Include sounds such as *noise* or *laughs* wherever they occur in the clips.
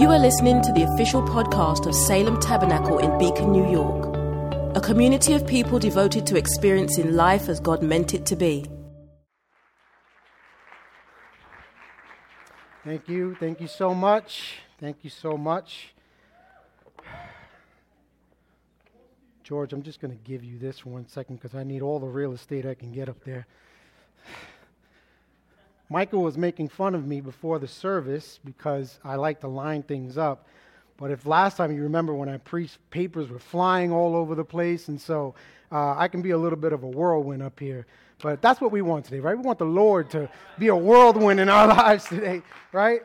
You are listening to the official podcast of Salem Tabernacle in Beacon, New York, a community of people devoted to experiencing life as God meant it to be. Thank you. Thank you so much. Thank you so much. George, I'm just going to give you this for one second because I need all the real estate I can get up there. Michael was making fun of me before the service because I like to line things up. But if last time you remember when I preached, papers were flying all over the place, and so uh, I can be a little bit of a whirlwind up here. But that's what we want today, right? We want the Lord to be a whirlwind in our *laughs* lives today, right?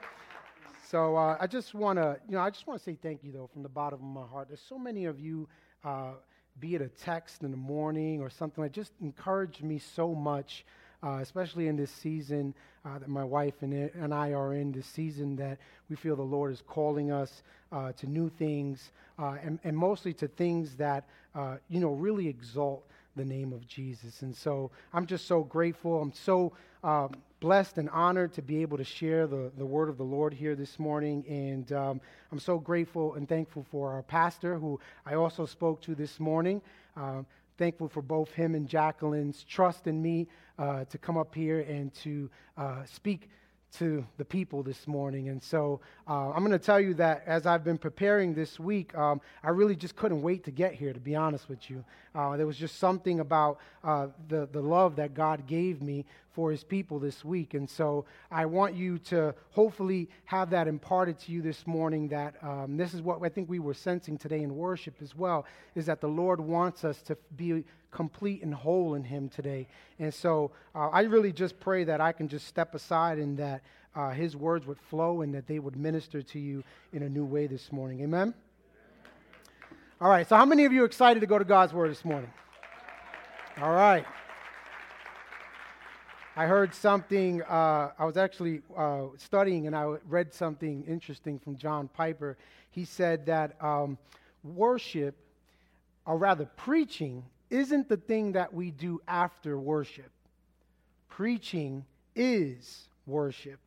So uh, I just want to, you know, I just want to say thank you though from the bottom of my heart. There's so many of you, uh, be it a text in the morning or something that just encouraged me so much uh, especially in this season uh, that my wife and, and I are in, this season that we feel the Lord is calling us uh, to new things, uh, and, and, mostly to things that, uh, you know, really exalt the name of Jesus. And so I'm just so grateful. I'm so um, blessed and honored to be able to share the, the word of the Lord here this morning. And um, I'm so grateful and thankful for our pastor, who I also spoke to this morning. Uh, thankful for both him and Jacqueline's trust in me uh, to come up here and to uh, speak to the people this morning. And so uh, I'm going to tell you that as I've been preparing this week, um, I really just couldn't wait to get here, to be honest with you. Uh, there was just something about uh, the, the love that God gave me for his people this week. And so I want you to hopefully have that imparted to you this morning that um, this is what I think we were sensing today in worship as well, is that the Lord wants us to be complete and whole in him today. And so uh, I really just pray that I can just step aside and that uh, his words would flow and that they would minister to you in a new way this morning. Amen? All right, so how many of you are excited to go to God's word this morning? All right. I heard something, uh, I was actually uh, studying and I read something interesting from John Piper. He said that um, worship, or rather preaching, isn't the thing that we do after worship. Preaching is worship.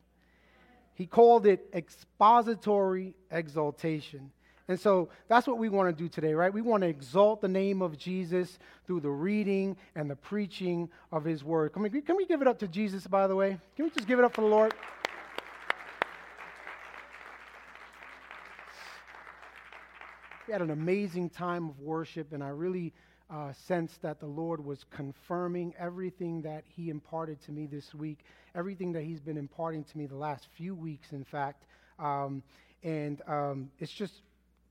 He called it expository exaltation. And so that's what we want to do today, right? We want to exalt the name of Jesus through the reading and the preaching of his word. Can we, can we give it up to Jesus, by the way? Can we just give it up for the Lord? We had an amazing time of worship, and I really uh, sensed that the Lord was confirming everything that He imparted to me this week, everything that He's been imparting to me the last few weeks, in fact. Um, and um, it's just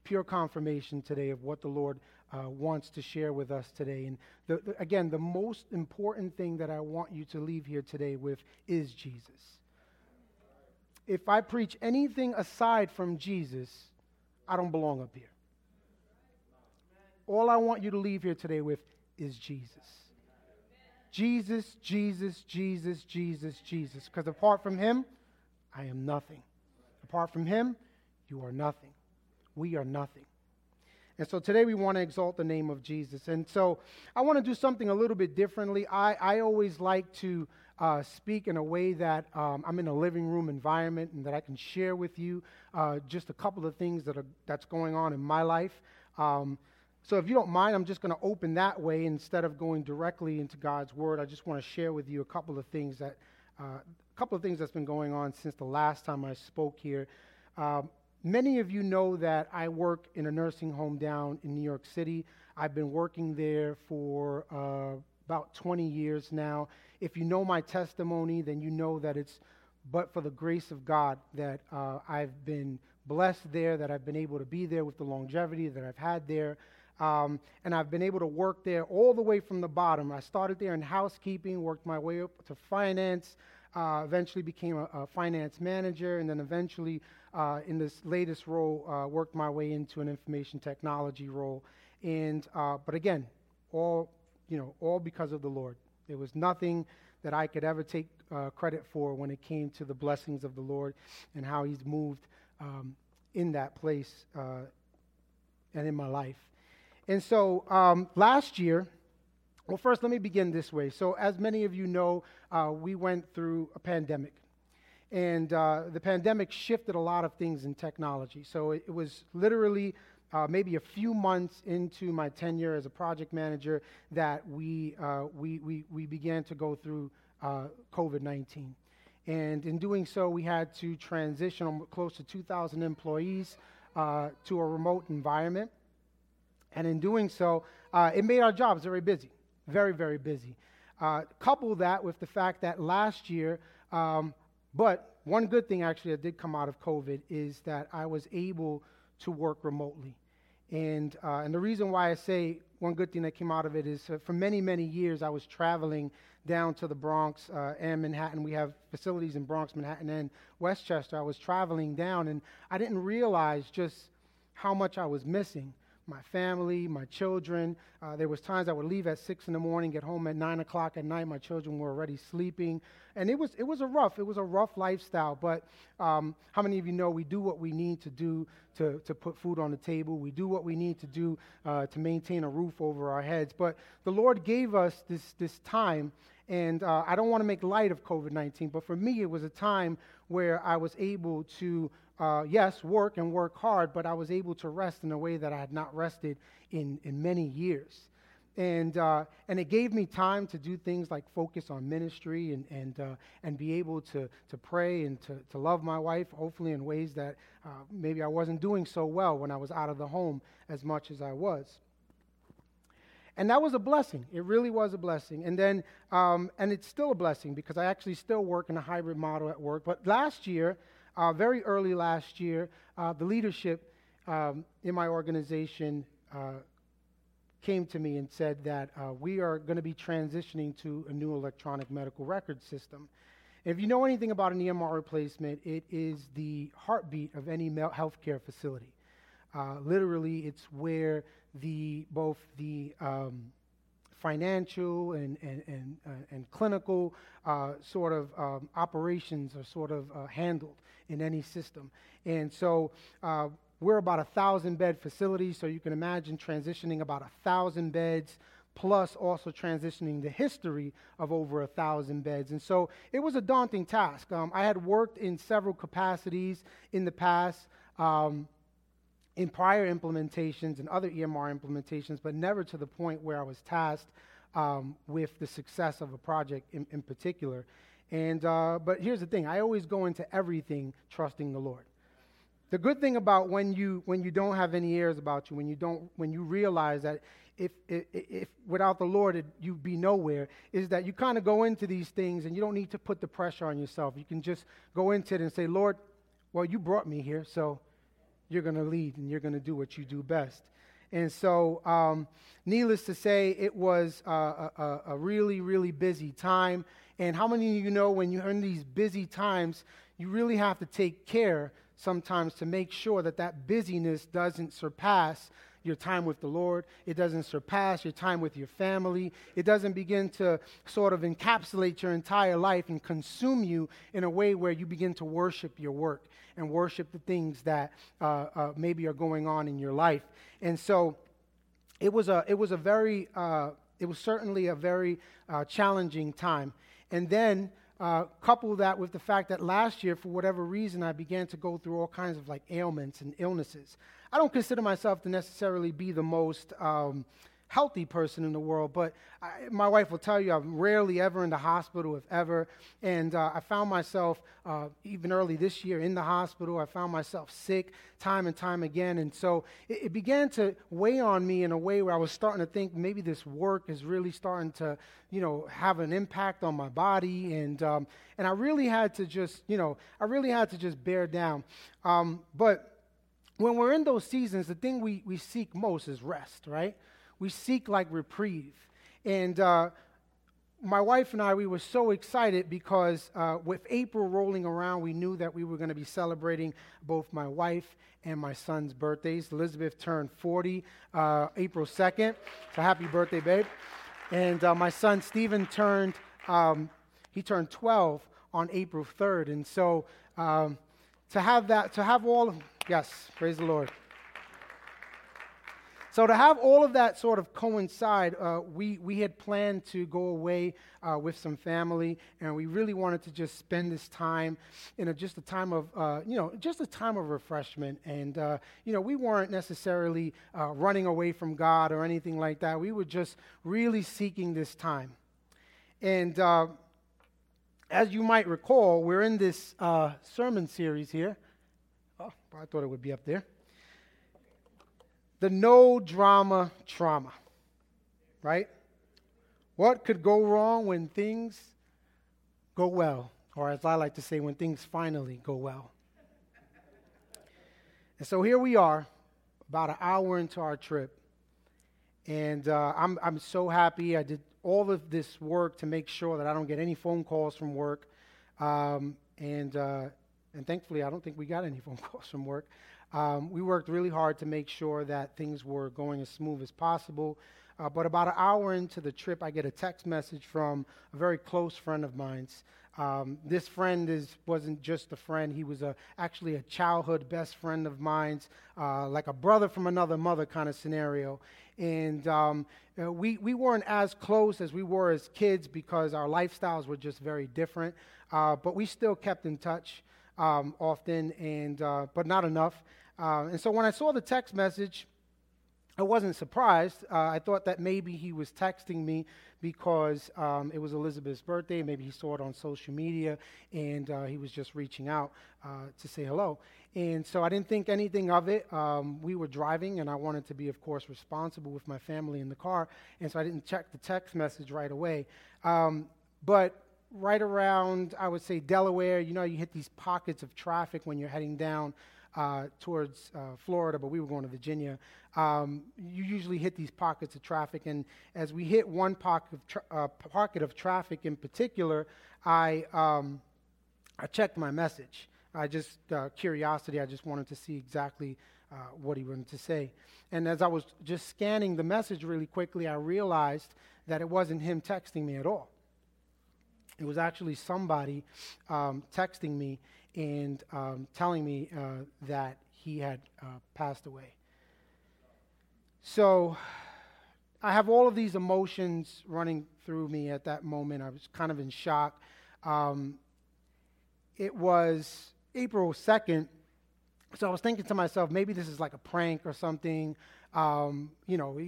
pure confirmation today of what the Lord uh, wants to share with us today. And the, the, again, the most important thing that I want you to leave here today with is Jesus. If I preach anything aside from Jesus, I don't belong up here. All I want you to leave here today with is Jesus. Jesus, Jesus, Jesus, Jesus, Jesus. Because apart from Him, I am nothing. Apart from Him, you are nothing we are nothing. And so today we want to exalt the name of Jesus. And so I want to do something a little bit differently. I, I always like to uh, speak in a way that um, I'm in a living room environment and that I can share with you uh, just a couple of things that are, that's going on in my life. Um, so if you don't mind, I'm just going to open that way instead of going directly into God's Word. I just want to share with you a couple of things that, uh, a couple of things that's been going on since the last time I spoke here. Um, Many of you know that I work in a nursing home down in New York City. I've been working there for uh, about 20 years now. If you know my testimony, then you know that it's but for the grace of God that uh, I've been blessed there, that I've been able to be there with the longevity that I've had there. Um, and I've been able to work there all the way from the bottom. I started there in housekeeping, worked my way up to finance, uh, eventually became a, a, finance manager, and then eventually uh, in this latest role, uh, worked my way into an information technology role. And, uh, but again, all, you know, all because of the Lord. There was nothing that I could ever take uh, credit for when it came to the blessings of the Lord and how He's moved um, in that place uh, and in my life. And so um, last year, well, first, let me begin this way. So, as many of you know, uh, we went through a pandemic. And uh, the pandemic shifted a lot of things in technology. So it, it was literally uh, maybe a few months into my tenure as a project manager that we, uh, we, we, we began to go through uh, COVID 19. And in doing so, we had to transition close to 2,000 employees uh, to a remote environment. And in doing so, it made our jobs very busy, very, very busy. Uh, couple that with the fact that last year, um, but one good thing actually that did come out of COVID is that I was able to work remotely. And, uh, and the reason why I say one good thing that came out of it is for many, many years I was traveling down to the Bronx uh, and Manhattan. We have facilities in Bronx, Manhattan, and Westchester. I was traveling down, and I didn't realize just how much I was missing my family, my children. Uh, there was times I would leave at six in the morning, get home at nine o'clock at night. My children were already sleeping, and it was it was a rough it was a rough lifestyle. But um, how many of you know we do what we need to do to to put food on the table? We do what we need to do uh, to maintain a roof over our heads. But the Lord gave us this this time. And uh, I don't want to make light of COVID 19, but for me, it was a time where I was able to uh, yes, work and work hard, but I was able to rest in a way that I had not rested in, in many years. And, uh, and it gave me time to do things like focus on ministry and, and, uh, and be able to, to pray and to, to love my wife, hopefully in ways that uh, maybe I wasn't doing so well when I was out of the home as much as I was. And that was a blessing. It really was a blessing. And then, um, and it's still a blessing because I actually still work in a hybrid model at work. But last year, uh, very early last year, uh, the leadership um, in my organization uh, came to me and said that uh, we are going to be transitioning to a new electronic medical record system. if you know anything about an EMR replacement, it is the heartbeat of any healthcare facility. Uh, literally, it's where the both the um, financial and, and, and, uh, and clinical uh, sort of um, operations are sort of uh, handled in any system. And so uh, we're about a thousand bed facility, so you can imagine transitioning about a thousand beds plus also transitioning the history of over a thousand beds. And so it was a daunting task. Um, I had worked in several capacities in the past. Um, in prior implementations and other EMR implementations, but never to the point where I was tasked um, with the success of a project in, in particular. And, uh, but here's the thing I always go into everything trusting the Lord. The good thing about when you, when you don't have any ears about you, when you, don't, when you realize that if, if, if without the Lord it, you'd be nowhere, is that you kind of go into these things and you don't need to put the pressure on yourself. You can just go into it and say, Lord, well, you brought me here, so you're going to lead and you're going to do what you do best. And so, um, needless to say, it was uh, a, a, really, really busy time. And how many of you know when you're in these busy times, you really have to take care sometimes to make sure that that busyness doesn't surpass your time with the Lord. It doesn't surpass your time with your family. It doesn't begin to sort of encapsulate your entire life and consume you in a way where you begin to worship your work and worship the things that uh, uh, maybe are going on in your life. And so it was a, it was a very, uh, it was certainly a very uh, challenging time. And then uh, couple that with the fact that last year, for whatever reason, I began to go through all kinds of like ailments and illnesses. I don't consider myself to necessarily be the most um, healthy person in the world, but I, my wife will tell you I'm rarely ever in the hospital, if ever. And uh, I found myself, uh, even early this year, in the hospital. I found myself sick time and time again. And so it, it, began to weigh on me in a way where I was starting to think maybe this work is really starting to, you know, have an impact on my body. And, um, and I really had to just, you know, I really had to just bear down. Um, but when we're in those seasons, the thing we, we seek most is rest, right? We seek like reprieve. And uh, my wife and I, we were so excited because uh, with April rolling around, we knew that we were going to be celebrating both my wife and my son's birthdays. Elizabeth turned 40 uh, April 2nd. So happy birthday, babe. And uh, my son Stephen turned, um, he turned 12 on April 3rd. And so um, to have that, to have all, yes, praise the Lord. So, to have all of that sort of coincide, uh, we, we had planned to go away uh, with some family, and we really wanted to just spend this time in a, just a time of, uh, you know, just a time of refreshment. And, uh, you know, we weren't necessarily uh, running away from God or anything like that. We were just really seeking this time. And uh, as you might recall, we're in this sermon series here. Oh, I thought it would be up there the no drama trauma, right? What could go wrong when things go well? Or as I like to say, when things finally go well. And so here we are, about an hour into our trip. And uh, I'm, I'm so happy. I did all of this work to make sure that I don't get any phone calls from work. Um, and, uh, and thankfully, I don't think we got any phone *laughs* calls from work. Um, we worked really hard to make sure that things were going as smooth as possible. Uh, but about an hour into the trip, I get a text message from a very close friend of mine's. Um, this friend is, wasn't just a friend, he was a, actually a childhood best friend of mine's, uh, like a brother from another mother kind of scenario. And um, uh, we, we weren't as close as we were as kids because our lifestyles were just very different. Uh, but we still kept in touch um, often, and, uh, but not enough. Uh, and so when I saw the text message, I wasn't surprised. Uh, I thought that maybe he was texting me because um, it was Elizabeth's birthday. Maybe he saw it on social media and uh, he was just reaching out uh, to say hello. And so I didn't think anything of it. Um, we were driving and I wanted to be, of course, responsible with my family in the car. And so I didn't check the text message right away. Um, but right around, I would say, Delaware, you know, you hit these pockets of traffic when you're heading down uh, towards uh, Florida, but we were going to Virginia. Um, you usually hit these pockets of traffic, and as we hit one pocket of, tra- uh, pocket of traffic in particular, I, um, I checked my message. I just, uh, curiosity, I just wanted to see exactly uh, what he wanted to say. And as I was just scanning the message really quickly, I realized that it wasn't him texting me at all. It was actually somebody um, texting me, and um, telling me uh, that he had uh, passed away. So I have all of these emotions running through me at that moment. I was kind of in shock. Um, it was April 2nd, so I was thinking to myself, maybe this is like a prank or something. Um, you know,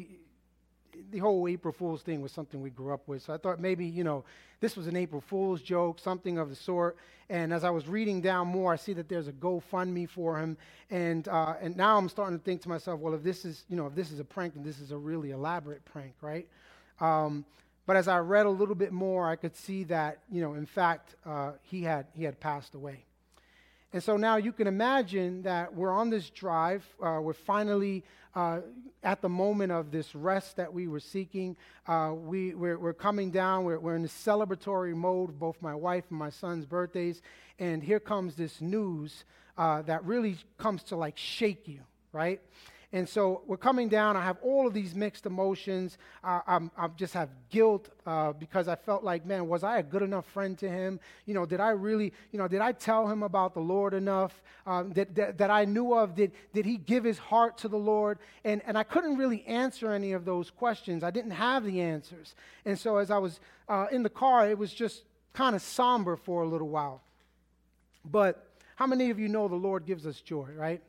the whole April Fool's thing was something we grew up with. So I thought maybe, you know, this was an April Fool's joke, something of the sort. And as I was reading down more, I see that there's a GoFundMe for him. And, uh, and now I'm starting to think to myself, well, if this is, you know, if this is a prank, then this is a really elaborate prank, right? Um, but as I read a little bit more, I could see that, you know, in fact, uh, he, had, he had passed away. And so now you can imagine that we're on this drive. Uh, we're finally uh, at the moment of this rest that we were seeking. Uh, we, we're, we're, coming down. We're, we're in a celebratory mode, both my wife and my son's birthdays. And here comes this news uh, that really comes to like shake you, right? And so we're coming down. I have all of these mixed emotions. I'm, I just have guilt uh, because I felt like, man, was I a good enough friend to him? You know, did I really, you know, did I tell him about the Lord enough um, that, that, that, I knew of? Did, did he give his heart to the Lord? And, and I couldn't really answer any of those questions. I didn't have the answers. And so as I was uh, in the car, it was just kind of somber for a little while. But how many of you know the Lord gives us joy, right?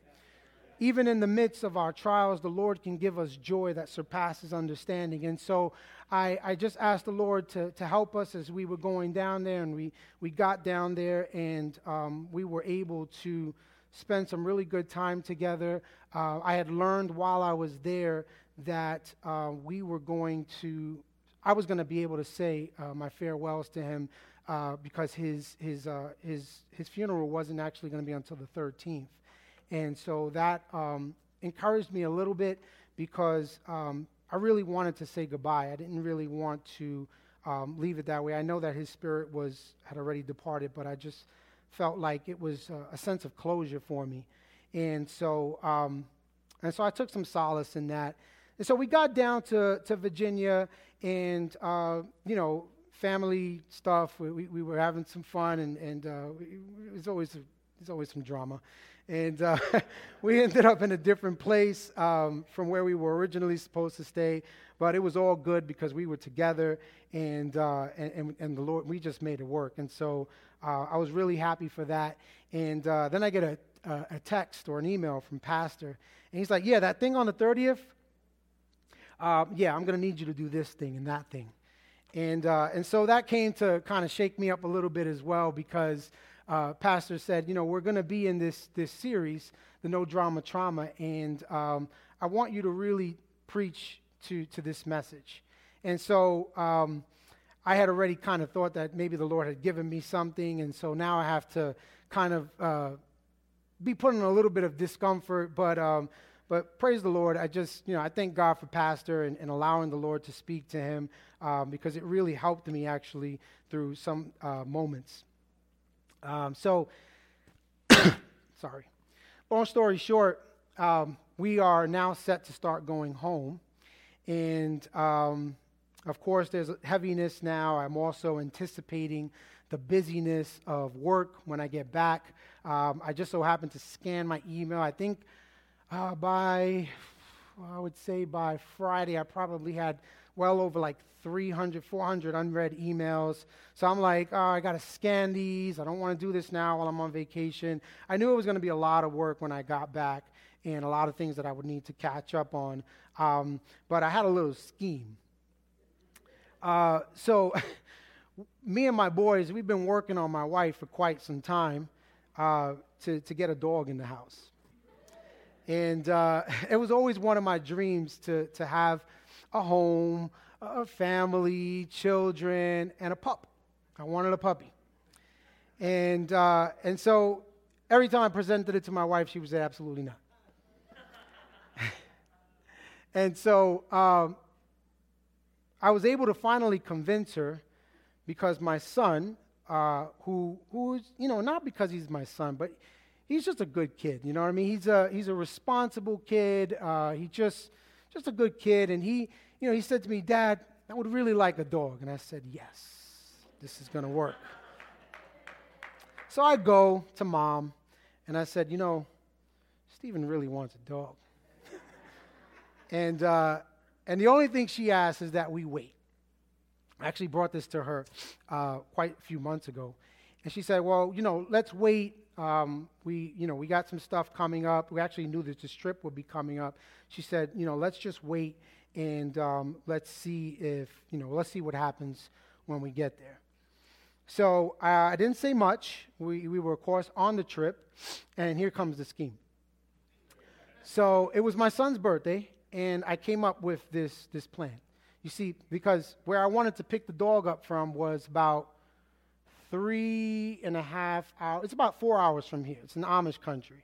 Even in the midst of our trials, the Lord can give us joy that surpasses understanding. And so I, I just asked the Lord to, to help us as we were going down there, and we, we got down there, and um, we were able to spend some really good time together. Uh, I had learned while I was there that uh, we were going to, I was going to be able to say uh, my farewells to him uh, because his, his, uh, his, his funeral wasn't actually going to be until the 13th. And so that um, encouraged me a little bit because um, I really wanted to say goodbye. I didn't really want to um, leave it that way. I know that his spirit was had already departed, but I just felt like it was a, a sense of closure for me. And so, um, and so I took some solace in that. And so we got down to, to Virginia, and uh, you know, family stuff. We, we, we, were having some fun, and, and uh, it was always there's always some drama. And uh, *laughs* we ended up in a different place um, from where we were originally supposed to stay. But it was all good because we were together and, uh, and, and, the Lord, we just made it work. And so uh, I was really happy for that. And uh, then I get a, a, text or an email from Pastor. And he's like, Yeah, that thing on the 30th, uh, yeah, I'm going to need you to do this thing and that thing. And, uh, and so that came to kind of shake me up a little bit as well because uh, Pastor said, you know, we're going to be in this, this series, the No Drama Trauma, and um, I want you to really preach to, to this message. And so um, I had already kind of thought that maybe the Lord had given me something, and so now I have to kind of uh, be put in a little bit of discomfort, but. Um, but praise the Lord. I just, you know, I thank God for Pastor and, and allowing the Lord to speak to him um, because it really helped me actually through some uh, moments. Um, so, *coughs* sorry. Long story short, um, we are now set to start going home. And um, of course, there's heaviness now. I'm also anticipating the busyness of work when I get back. Um, I just so happened to scan my email. I think uh, by, I would say by Friday, I probably had well over like 300, 400 unread emails. So I'm like, oh, I got to scan these. I don't want to do this now while I'm on vacation. I knew it was going to be a lot of work when I got back and a lot of things that I would need to catch up on. Um, but I had a little scheme. Uh, so, *laughs* me and my boys, we've been working on my wife for quite some time uh, to, to get a dog in the house. And uh, *laughs* it was always one of my dreams to, to have a home, a family, children, and a pup. I wanted a puppy. And, uh, and so every time I presented it to my wife, she say, absolutely not. *laughs* and so um, I was able to finally convince her because my son, uh, who, who's, you know, not because he's my son, but he's just a good kid. You know what I mean? He's a he's a responsible kid. Uh, he just just a good kid. And he, you know, he said to me, Dad, I would really like a dog. And I said, Yes, this is to work. So I go to mom, and I said, You know, Stephen really wants a dog. *laughs* and uh, and the only thing she asks is that we wait. I actually brought this to her uh, quite a few months ago. And she said, Well, you know, let's wait um, we, you know, we got some stuff coming up. We actually knew that the strip would be coming up. She said, you know, let's just wait and um, let's see if, you know, let's see what happens when we get there. So uh, I didn't say much. We, we were, of course, on the trip, and here comes the scheme. So it was my son's birthday, and I came up with this, this plan. You see, because where I wanted to pick the dog up from was about three and a half hours. It's about four hours from here. It's an Amish country.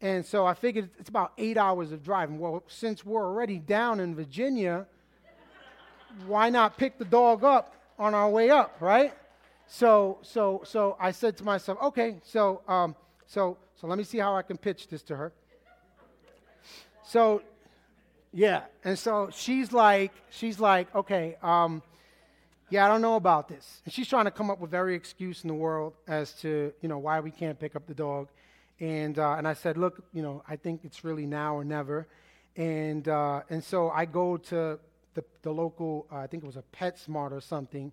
And so I figured it's about eight hours of driving. Well, since we're already down in Virginia, why not pick the dog up on our way up, right? So, so, so I said to myself, okay, so, um, so, so let me see how I can pitch this to her. So, yeah, and so she's like, she's like, okay, um, yeah, I don't know about this. And she's trying to come up with every excuse in the world as to, you know, why we can't pick up the dog. And, uh, and I said, look, you know, I think it's really now or never. And, uh, and so I go to the, the local, uh, I think it was a PetSmart or something,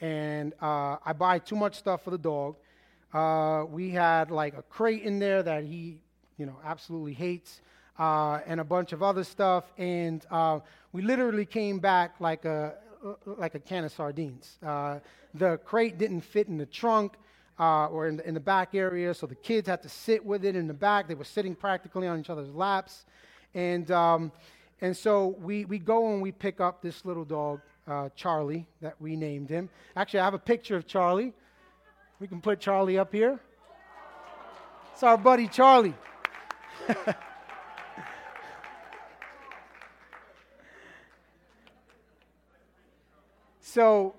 and uh, I buy too much stuff for the dog. Uh, we had like a crate in there that he, you know, absolutely hates. Uh, and a bunch of other stuff. And we literally came back like a, like a can of sardines. Uh, the crate didn't fit in the trunk uh, or in the, in the back area, so the kids had to sit with it in the back. They were sitting practically on each other's laps. And, um, and so we, we go and we pick up this little dog, uh, Charlie, that we named him. Actually, I have a picture of Charlie. We can put Charlie up here. It's our buddy Charlie. *laughs* So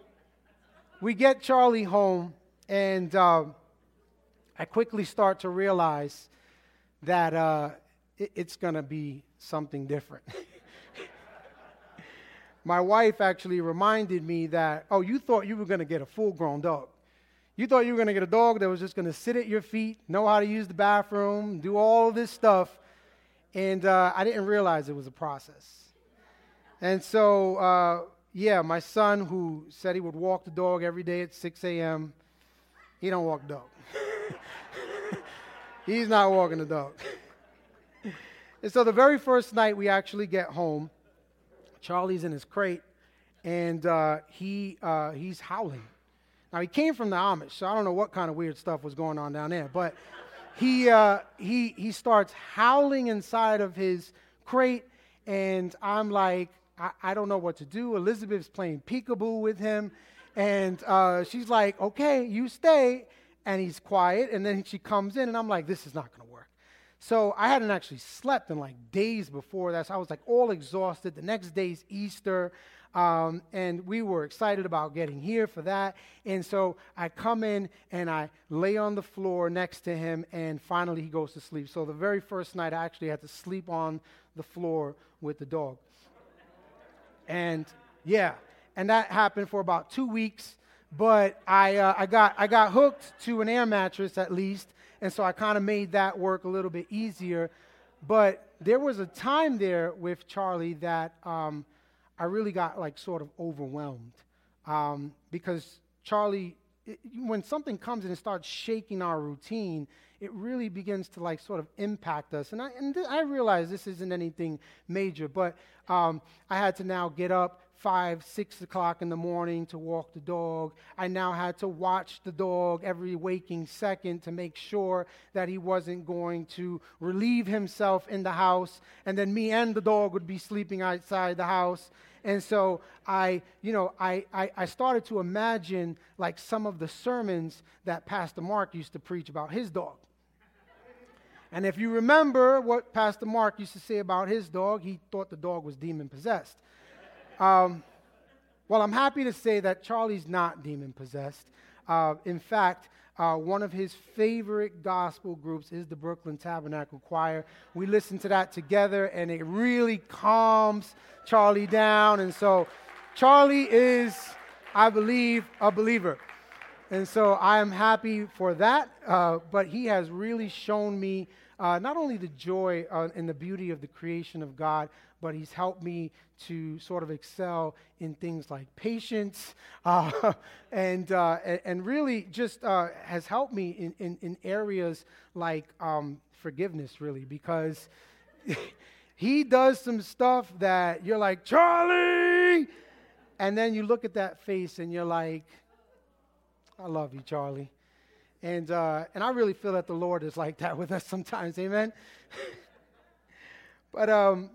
we get Charlie home, and uh, I quickly start to realize that uh, it, it's going to be something different. *laughs* My wife actually reminded me that, oh, you thought you were going to get a full grown dog. You thought you were going to get a dog that was just going to sit at your feet, know how to use the bathroom, do all this stuff. And uh, I didn't realize it was a process. And so, uh, yeah, my son, who said he would walk the dog every day at 6 a.m., he don't walk the dog. He's not walking the dog. and so the very first night we actually get home, Charlie's in his crate, and uh, he uh, he's howling. Now he came from the Amish, so I don't know what kind of weird stuff was going on down there, but he uh, he he starts howling inside of his crate, and I'm like, I, I don't know what to do. Elizabeth's playing peekaboo with him, and uh, she's like, okay, you stay, and he's quiet, and then she comes in, and I'm like, this is not going to work. So I hadn't actually slept in like days before that. So I was like all exhausted. The next day's Easter. Um, and we were excited about getting here for that. And so I come in and I lay on the floor next to him, and finally he goes to sleep. So the very first night, I actually had to sleep on the floor with the dog. And yeah, and that happened for about two weeks. But I, uh, I, got, I got hooked to an air mattress at least, and so I kind of made that work a little bit easier. But there was a time there with Charlie that um, I really got like sort of overwhelmed um, because Charlie, it, when something comes and it starts shaking our routine, it really begins to like sort of impact us. And I, and th- I realize this isn't anything major, but um, I had to now get up five, six o'clock in the morning to walk the dog. I now had to watch the dog every waking second to make sure that he wasn't going to relieve himself in the house, and then me and the dog would be sleeping outside the house. And so I, you know, I, I, I, started to imagine like some of the sermons that Pastor Mark used to preach about his dog. And if you remember what Pastor Mark used to say about his dog, he thought the dog was demon possessed. Um, well, I'm happy to say that Charlie's not demon possessed. Uh, in fact, uh, one of his favorite gospel groups is the Brooklyn Tabernacle Choir. We listen to that together, and it really calms Charlie down. And so, Charlie is, I believe, a believer. And so, I am happy for that. Uh, but he has really shown me uh, not only the joy uh, and the beauty of the creation of God, but he's helped me to sort of excel in things like patience *laughs* uh, and, uh, and really just uh, has helped me in, in, in areas like um, forgiveness, really, because *laughs* he does some stuff that you're like, Charlie! And then you look at that face and you're like, I love you, Charlie. And, uh, and I really feel that the Lord is like that with us sometimes, amen? *laughs* but um,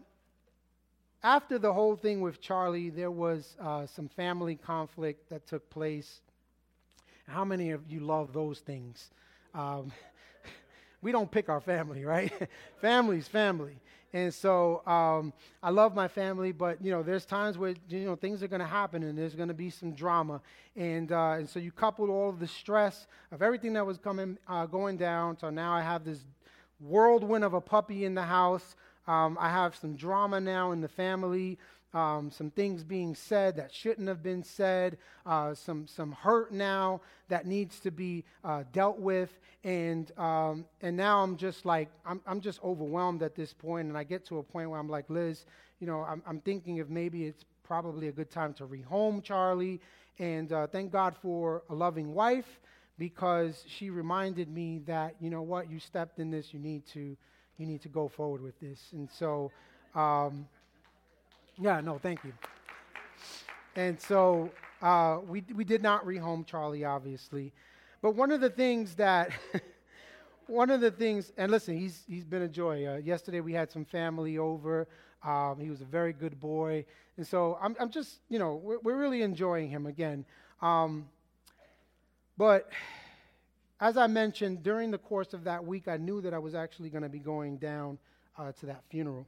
after the whole thing with Charlie, there was uh, some family conflict that took place. How many of you love those things? Um, *laughs* we don't pick our family, right? *laughs* Family's family. And so um, I love my family, but you know, there's times where you know things are going to happen and there's going to be some drama, and uh, and so you couple all of the stress of everything that was coming uh, going down. So now I have this whirlwind of a puppy in the house. Um, I have some drama now in the family, um, some things being said that shouldn't have been said, uh, some, some hurt now that needs to be uh, dealt with. And, um, and now I'm just like, I'm, I'm just overwhelmed at this point. And I get to a point where I'm like, Liz, you know, I'm, I'm thinking if maybe it's probably a good time to rehome Charlie. And uh, thank God for a loving wife because she reminded me that, you know what, you stepped in this, you need to you need to go forward with this. And so, um, yeah, no, thank you. And so uh, we, we did not rehome Charlie, obviously. But one of the things that, *laughs* one of the things, and listen, he's, he's been a joy. Uh, yesterday we had some family over. Um, he was a very good boy. And so I'm, I'm just, you know, we're, we're really enjoying him again. Um, but as I mentioned, during the course of that week, I knew that I was actually going to be going down uh, to that funeral.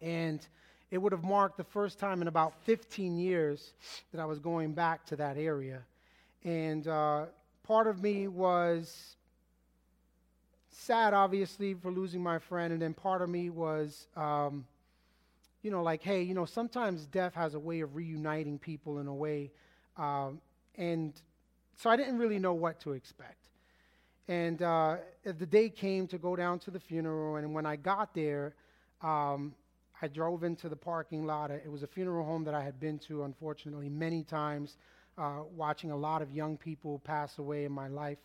And it would have marked the first time in about 15 years that I was going back to that area. And uh, part of me was sad, obviously, for losing my friend. And then part of me was, um, you know, like, hey, you know, sometimes death has a way of reuniting people in a way. Um, and so I didn't really know what to expect. And uh, the day came to go down to the funeral, and when I got there, um, I drove into the parking lot. It was a funeral home that I had been to, unfortunately, many times, uh, watching a lot of young people pass away in my life.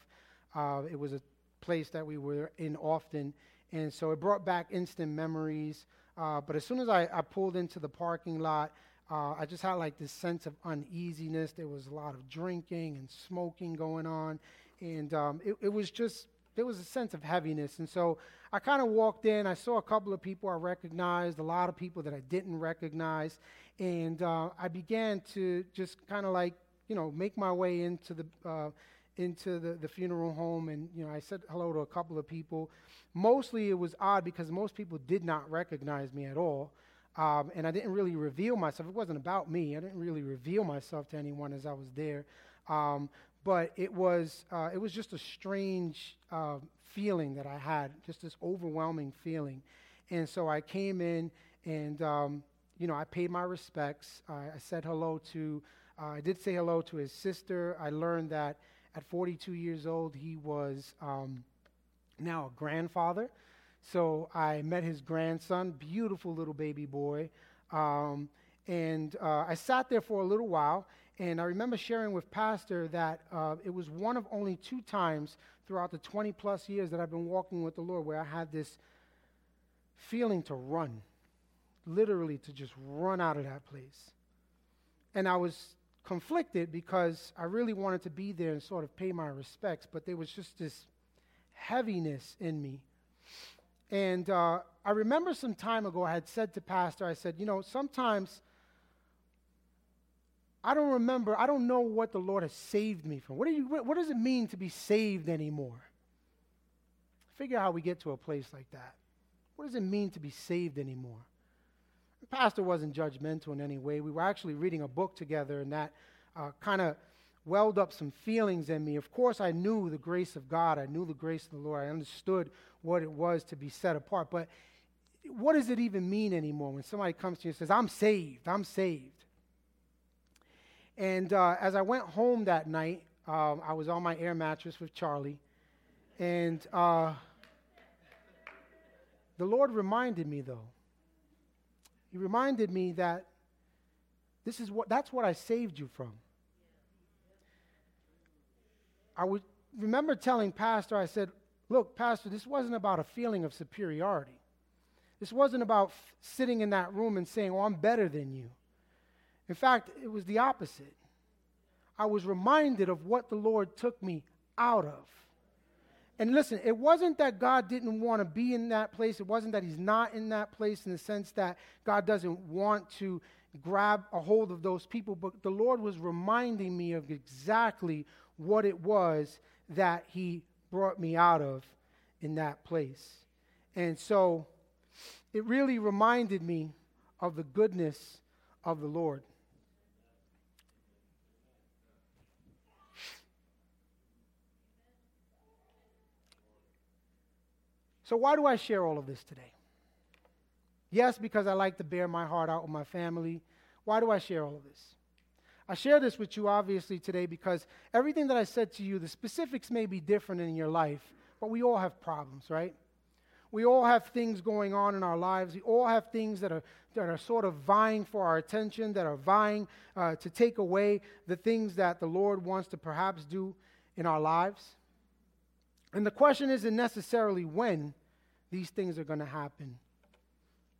Uh, it was a place that we were in often, and so it brought back instant memories. Uh, but as soon as I, I, pulled into the parking lot, uh, I just had like this sense of uneasiness. There was a lot of drinking and smoking going on, and um, it, it was just there was a sense of heaviness. And so I kind of walked in. I saw a couple of people I recognized, a lot of people that I didn't recognize, and uh, I began to just kind of like you know make my way into the uh, into the, the funeral home, and you know I said hello to a couple of people. Mostly it was odd because most people did not recognize me at all. Um, and I didn't really reveal myself. It wasn't about me. I didn't really reveal myself to anyone as I was there. Um, but it was uh, it was just a strange uh, feeling that I had, just this overwhelming feeling. And so I came in and um, you know I paid my respects. I, I said hello to uh, I did say hello to his sister. I learned that at 42 years old he was um, now a grandfather. So I met his grandson, beautiful little baby boy. Um, and uh, I sat there for a little while, and I remember sharing with Pastor that uh, it was one of only two times throughout the 20 plus years that I've been walking with the Lord where I had this feeling to run, literally to just run out of that place. And I was conflicted because I really wanted to be there and sort of pay my respects, but there was just this heaviness in me. And uh, I remember some time ago I had said to Pastor, I said, you know, sometimes I don't remember, I don't know what the Lord has saved me from. What, do you, what does it mean to be saved anymore? Figure out how we get to a place like that. What does it mean to be saved anymore? The pastor wasn't judgmental in any way. We were actually reading a book together, and that uh, kind of welled up some feelings in me. Of course, I knew the grace of God, I knew the grace of the Lord, I understood what it was to be set apart. But what does it even mean anymore when somebody comes to you and says, I'm saved, I'm saved? And uh, as I went home that night, um, I was on my air mattress with Charlie, and uh, the Lord reminded me, though. He reminded me that this is what that's what I saved you from. I would remember telling Pastor, I said, Look, Pastor, this wasn't about a feeling of superiority. This wasn't about f- sitting in that room and saying, Oh, I'm better than you. In fact, it was the opposite. I was reminded of what the Lord took me out of. And listen, it wasn't that God didn't want to be in that place. It wasn't that He's not in that place in the sense that God doesn't want to grab a hold of those people. But the Lord was reminding me of exactly what it was that He brought me out of in that place. And so it really reminded me of the goodness of the Lord. So, why do I share all of this today? Yes, because I like to bare my heart out with my family. Why do I share all of this? I share this with you obviously today because everything that I said to you, the specifics may be different in your life, but we all have problems, right? We all have things going on in our lives. We all have things that are, that are sort of vying for our attention, that are vying uh, to take away the things that the Lord wants to perhaps do in our lives. And the question isn't necessarily when, these things are going to happen.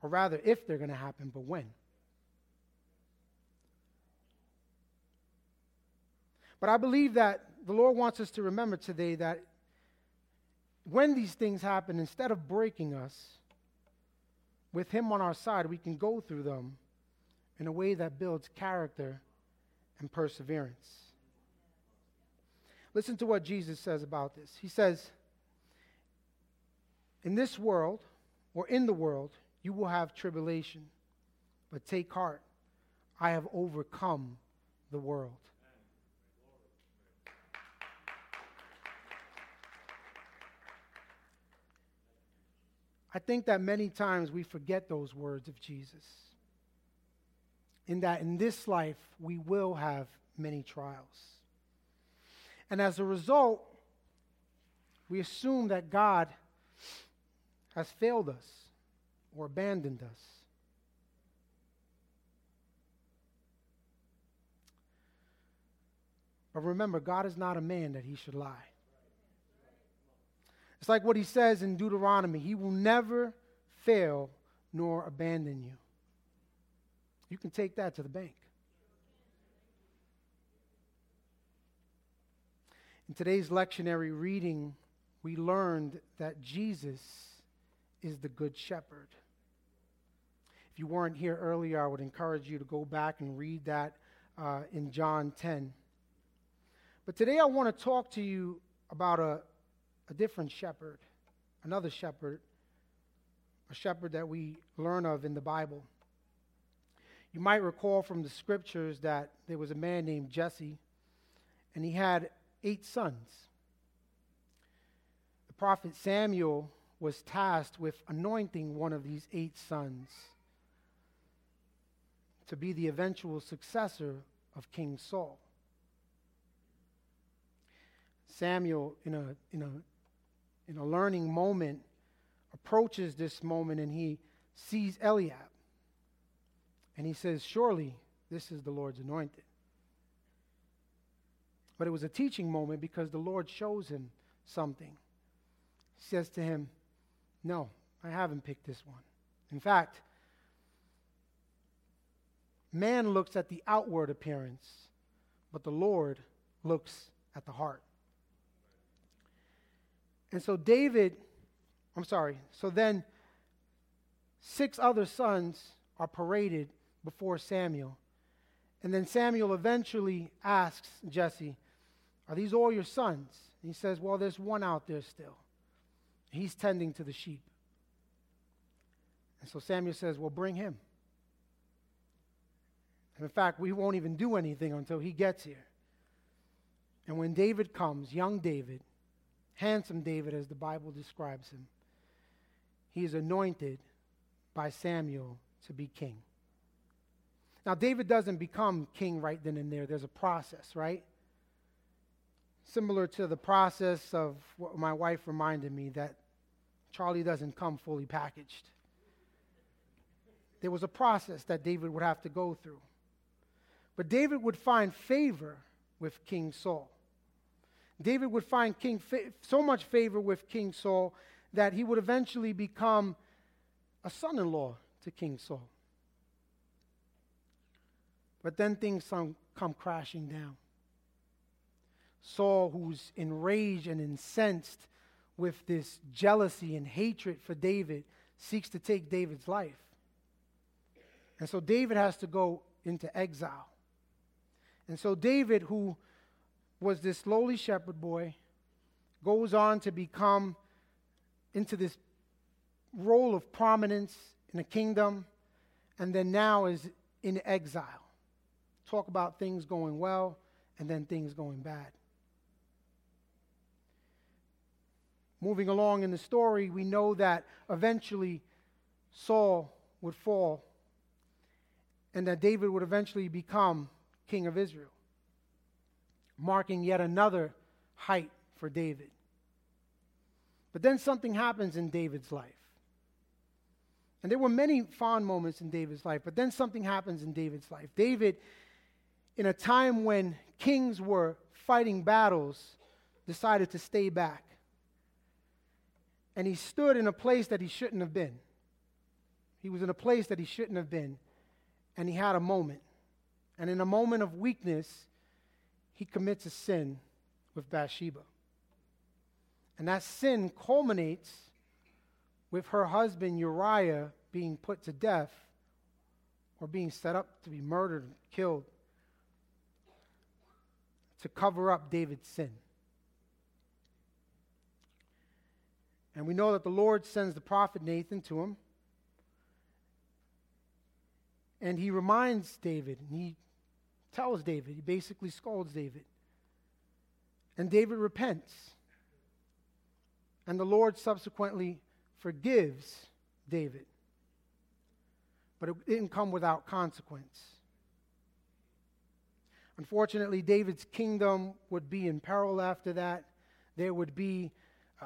Or rather, if they're going to happen, but when. But I believe that the Lord wants us to remember today that when these things happen, instead of breaking us, with Him on our side, we can go through them in a way that builds character and perseverance. Listen to what Jesus says about this. He says, in this world, or in the world, you will have tribulation. But take heart, I have overcome the world. I think that many times we forget those words of Jesus. In that in this life, we will have many trials. And as a result, we assume that God has failed us or abandoned us. But remember, God is not a man that he should lie. It's like what he says in Deuteronomy He will never fail nor abandon you. You can take that to the bank. In today's lectionary reading, we learned that Jesus is the Good Shepherd. If you weren't here earlier, I would encourage you to go back and read that uh, in John 10. But today I want to talk to you about a, a different shepherd, another shepherd, a shepherd that we learn of in the Bible. You might recall from the scriptures that there was a man named Jesse, and he had eight sons. The prophet Samuel was tasked with anointing one of these eight sons to be the eventual successor of King Saul. Samuel, in a, in a, in a learning moment, approaches this moment and he sees Eliab. And he says, Surely this is the Lord's anointed. But it was a teaching moment because the Lord shows him something. He says to him, No, I haven't picked this one. In fact, man looks at the outward appearance, but the Lord looks at the heart. And so David, I'm sorry, so then six other sons are paraded before Samuel. And then Samuel eventually asks Jesse, Are these all your sons? And he says, Well, there's one out there still. He's tending to the sheep. And so Samuel says, Well, bring him. And in fact, we won't even do anything until he gets here. And when David comes, young David, handsome David as the Bible describes him, he is anointed by Samuel to be king. Now, David doesn't become king right then and there. There's a process, right? Similar to the process of what my wife reminded me that Charlie doesn't come fully packaged. There was a process that David would have to go through. But David would find favor with King Saul. David would find King fa- so much favor with King Saul that he would eventually become a son in law to King Saul. But then things come, come crashing down. Saul, who's enraged and incensed with this jealousy and hatred for David, seeks to take David's life. And so David has to go into exile. And so David, who was this lowly shepherd boy, goes on to become into this role of prominence in a kingdom, and then now is in exile talk about things going well and then things going bad. Moving along in the story, we know that eventually Saul would fall and that David would eventually become king of Israel, marking yet another height for David. But then something happens in David's life. And there were many fond moments in David's life, but then something happens in David's life. David in a time when kings were fighting battles, decided to stay back. And he stood in a place that he shouldn't have been. He was in a place that he shouldn't have been. And he had a moment. And in a moment of weakness, he commits a sin with Bathsheba. And that sin culminates with her husband Uriah being put to death or being set up to be murdered, and killed to cover up David's sin. And we know that the Lord sends the prophet Nathan to him. And he reminds David, and he tells David, he basically scolds David. And David repents. And the Lord subsequently forgives David. But it didn't come without consequence. Unfortunately, David's kingdom would be in peril after that. There would be, uh,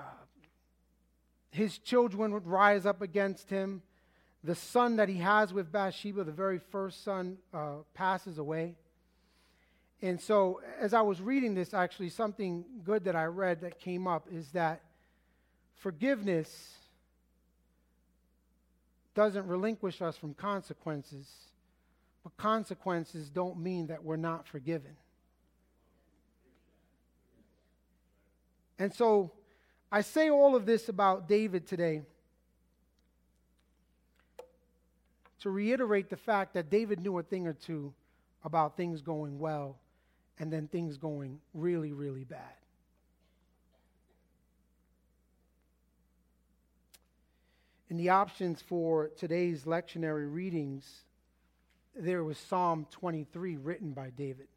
his children would rise up against him. The son that he has with Bathsheba, the very first son, uh, passes away. And so, as I was reading this, actually, something good that I read that came up is that forgiveness doesn't relinquish us from consequences, but consequences don't mean that we're not forgiven. And so, I say all of this about David today to reiterate the fact that David knew a thing or two about things going well and then things going really, really bad. In the options for today's lectionary readings, there was Psalm 23 written by David.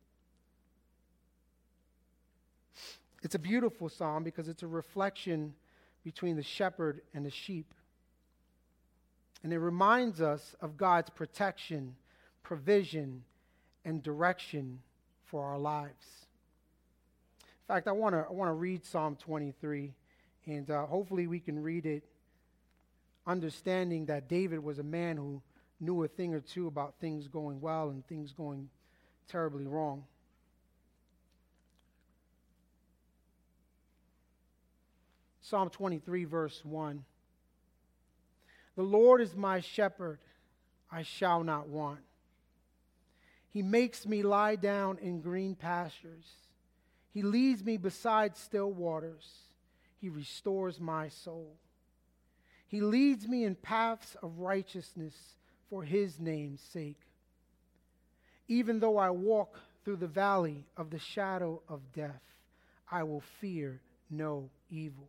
It's a beautiful psalm because it's a reflection between the shepherd and the sheep. And it reminds us of God's protection, provision, and direction for our lives. In fact, I want to I want to read Psalm 23, and uh, hopefully we can read it, understanding that David was a man who knew a thing or two about things going well and things going terribly wrong. Psalm 23, verse 1. The Lord is my shepherd, I shall not want. He makes me lie down in green pastures. He leads me beside still waters. He restores my soul. He leads me in paths of righteousness for his name's sake. Even though I walk through the valley of the shadow of death, I will fear no evil,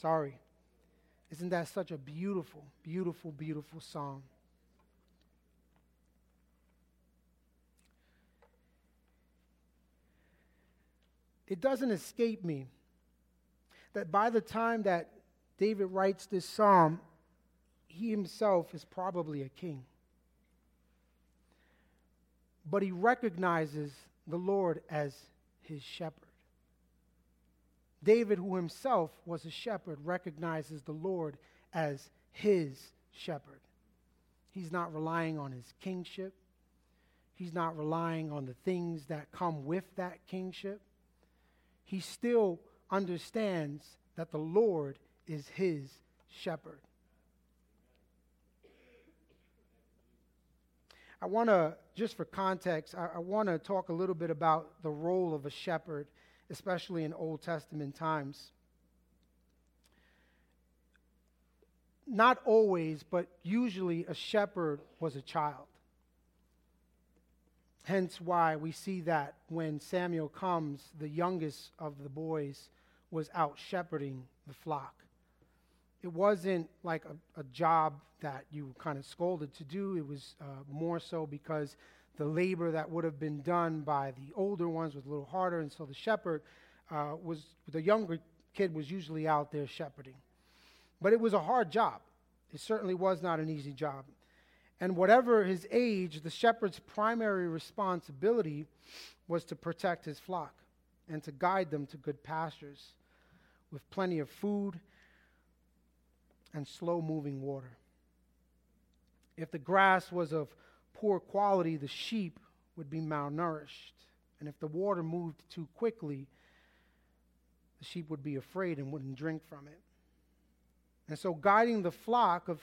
Sorry. Isn't that such a beautiful, beautiful, beautiful song? it doesn't escape me that by the time that David writes this psalm, he himself is probably a king. But he recognizes the Lord as his shepherd. David, who himself was a shepherd, recognizes the Lord as his shepherd. He's not relying on his kingship. He's not relying on the things that come with that kingship he still understands that the Lord is his shepherd. I want to, just for context, I, I want to talk a little bit about the role of a shepherd, especially in Old Testament times. Not always, but usually a shepherd was a child. Hence, why we see that when Samuel comes, the youngest of the boys was out shepherding the flock. It wasn't like a, a job that you kind of scolded to do, it was uh, more so because the labor that would have been done by the older ones was a little harder, and so the shepherd uh, was, the younger kid was usually out there shepherding. But it was a hard job. It certainly was not an easy job. And whatever his age, the shepherd's primary responsibility was to protect his flock and to guide them to good pastures with plenty of food and slow moving water. If the grass was of poor quality, the sheep would be malnourished. And if the water moved too quickly, the sheep would be afraid and wouldn't drink from it. And so, guiding the flock of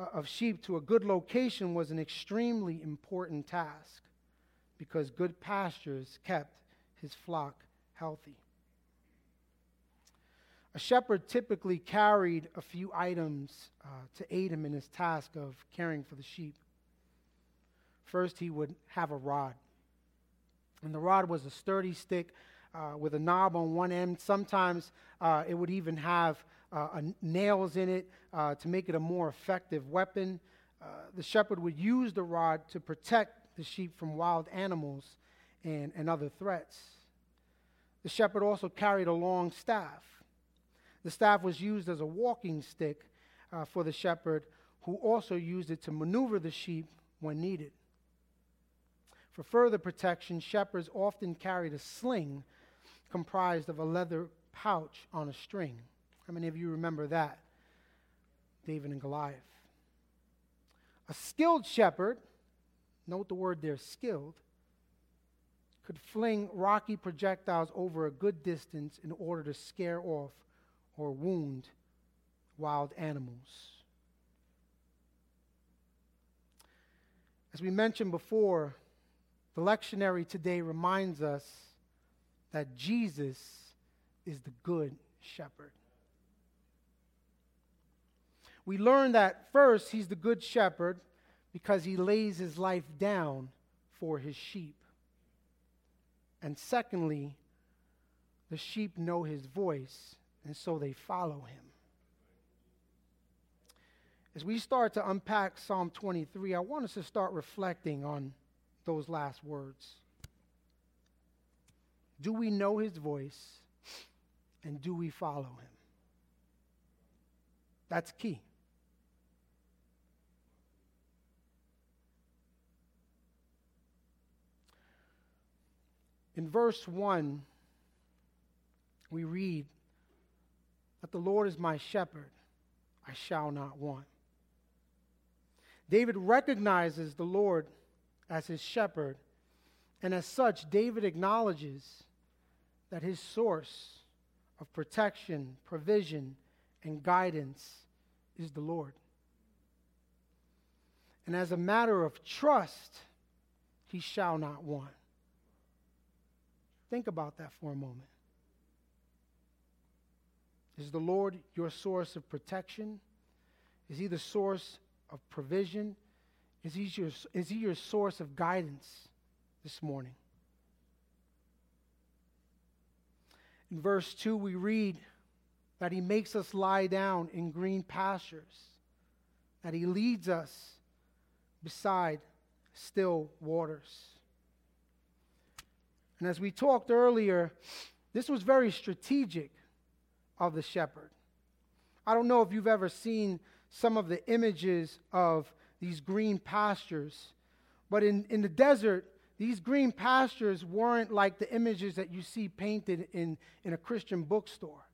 uh, of sheep to a good location was an extremely important task because good pastures kept his flock healthy. A shepherd typically carried a few items uh, to aid him in his task of caring for the sheep. First, he would have a rod. And the rod was a sturdy stick uh, with a knob on one end. Sometimes uh, it would even have uh, nails in it uh, to make it a more effective weapon. Uh, the shepherd would use the rod to protect the sheep from wild animals and, and other threats. The shepherd also carried a long staff. The staff was used as a walking stick uh, for the shepherd, who also used it to maneuver the sheep when needed. For further protection, shepherds often carried a sling comprised of a leather pouch on a string. How many of you remember that? David and Goliath. A skilled shepherd, note the word there, skilled, could fling rocky projectiles over a good distance in order to scare off or wound wild animals. As we mentioned before, the lectionary today reminds us that Jesus is the good shepherd. We learn that first, he's the good shepherd because he lays his life down for his sheep. And secondly, the sheep know his voice, and so they follow him. As we start to unpack Psalm 23, I want us to start reflecting on those last words. Do we know his voice, and do we follow him? That's key. In verse 1, we read that the Lord is my shepherd, I shall not want. David recognizes the Lord as his shepherd, and as such, David acknowledges that his source of protection, provision, and guidance is the Lord. And as a matter of trust, he shall not want. Think about that for a moment. Is the Lord your source of protection? Is he the source of provision? Is he your, is he your source of guidance this morning? In verse 2, we read that he makes us lie down in green pastures, that he leads us beside still waters. And as we talked earlier, this was very strategic of the shepherd. I don't know if you've ever seen some of the images of these green pastures, but in, in the desert, these green pastures weren't like the images that you see painted in, in a Christian bookstore.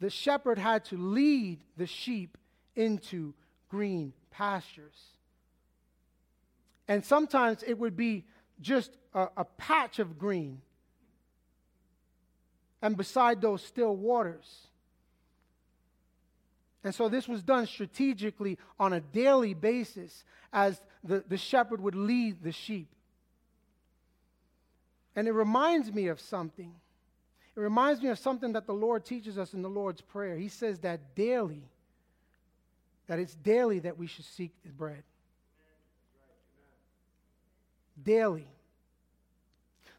The shepherd had to lead the sheep into green pastures. And sometimes it would be just a, a patch of green. And beside those still waters. And so this was done strategically on a daily basis as the, the shepherd would lead the sheep. And it reminds me of something. It reminds me of something that the Lord teaches us in the Lord's Prayer. He says that daily, that it's daily that we should seek His bread daily.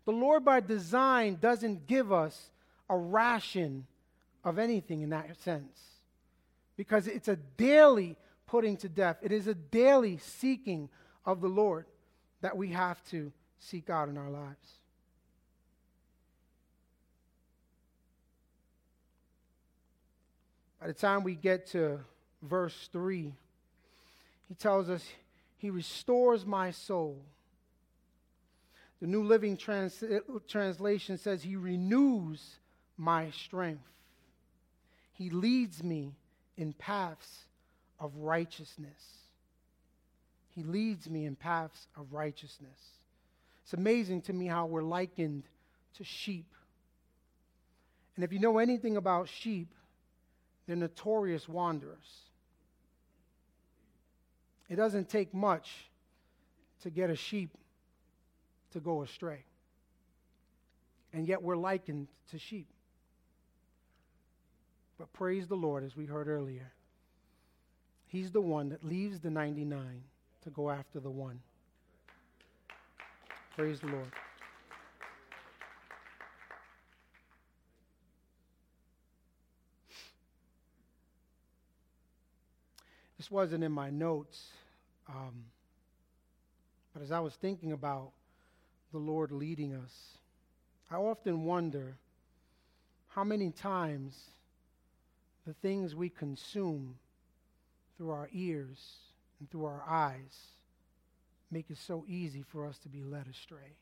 The Lord, by design, doesn't give us a ration of anything in that sense because it's a daily putting to death. It is a daily seeking of the Lord that we have to seek out in our lives. By the time we get to verse 3, he tells us, He restores my soul. The New Living Trans- Translation says, He renews my strength. He leads me in paths of righteousness. He leads me in paths of righteousness. It's amazing to me how we're likened to sheep. And if you know anything about sheep, they're notorious wanderers. It doesn't take much to get a sheep to go astray. And yet we're likened to sheep. But praise the Lord, as we heard earlier, He's the one that leaves the 99 to go after the one. Praise the Lord. This wasn't in my notes, um, but as I was thinking about the Lord leading us, I often wonder how many times the things we consume through our ears and through our eyes make it so easy for us to be led astray.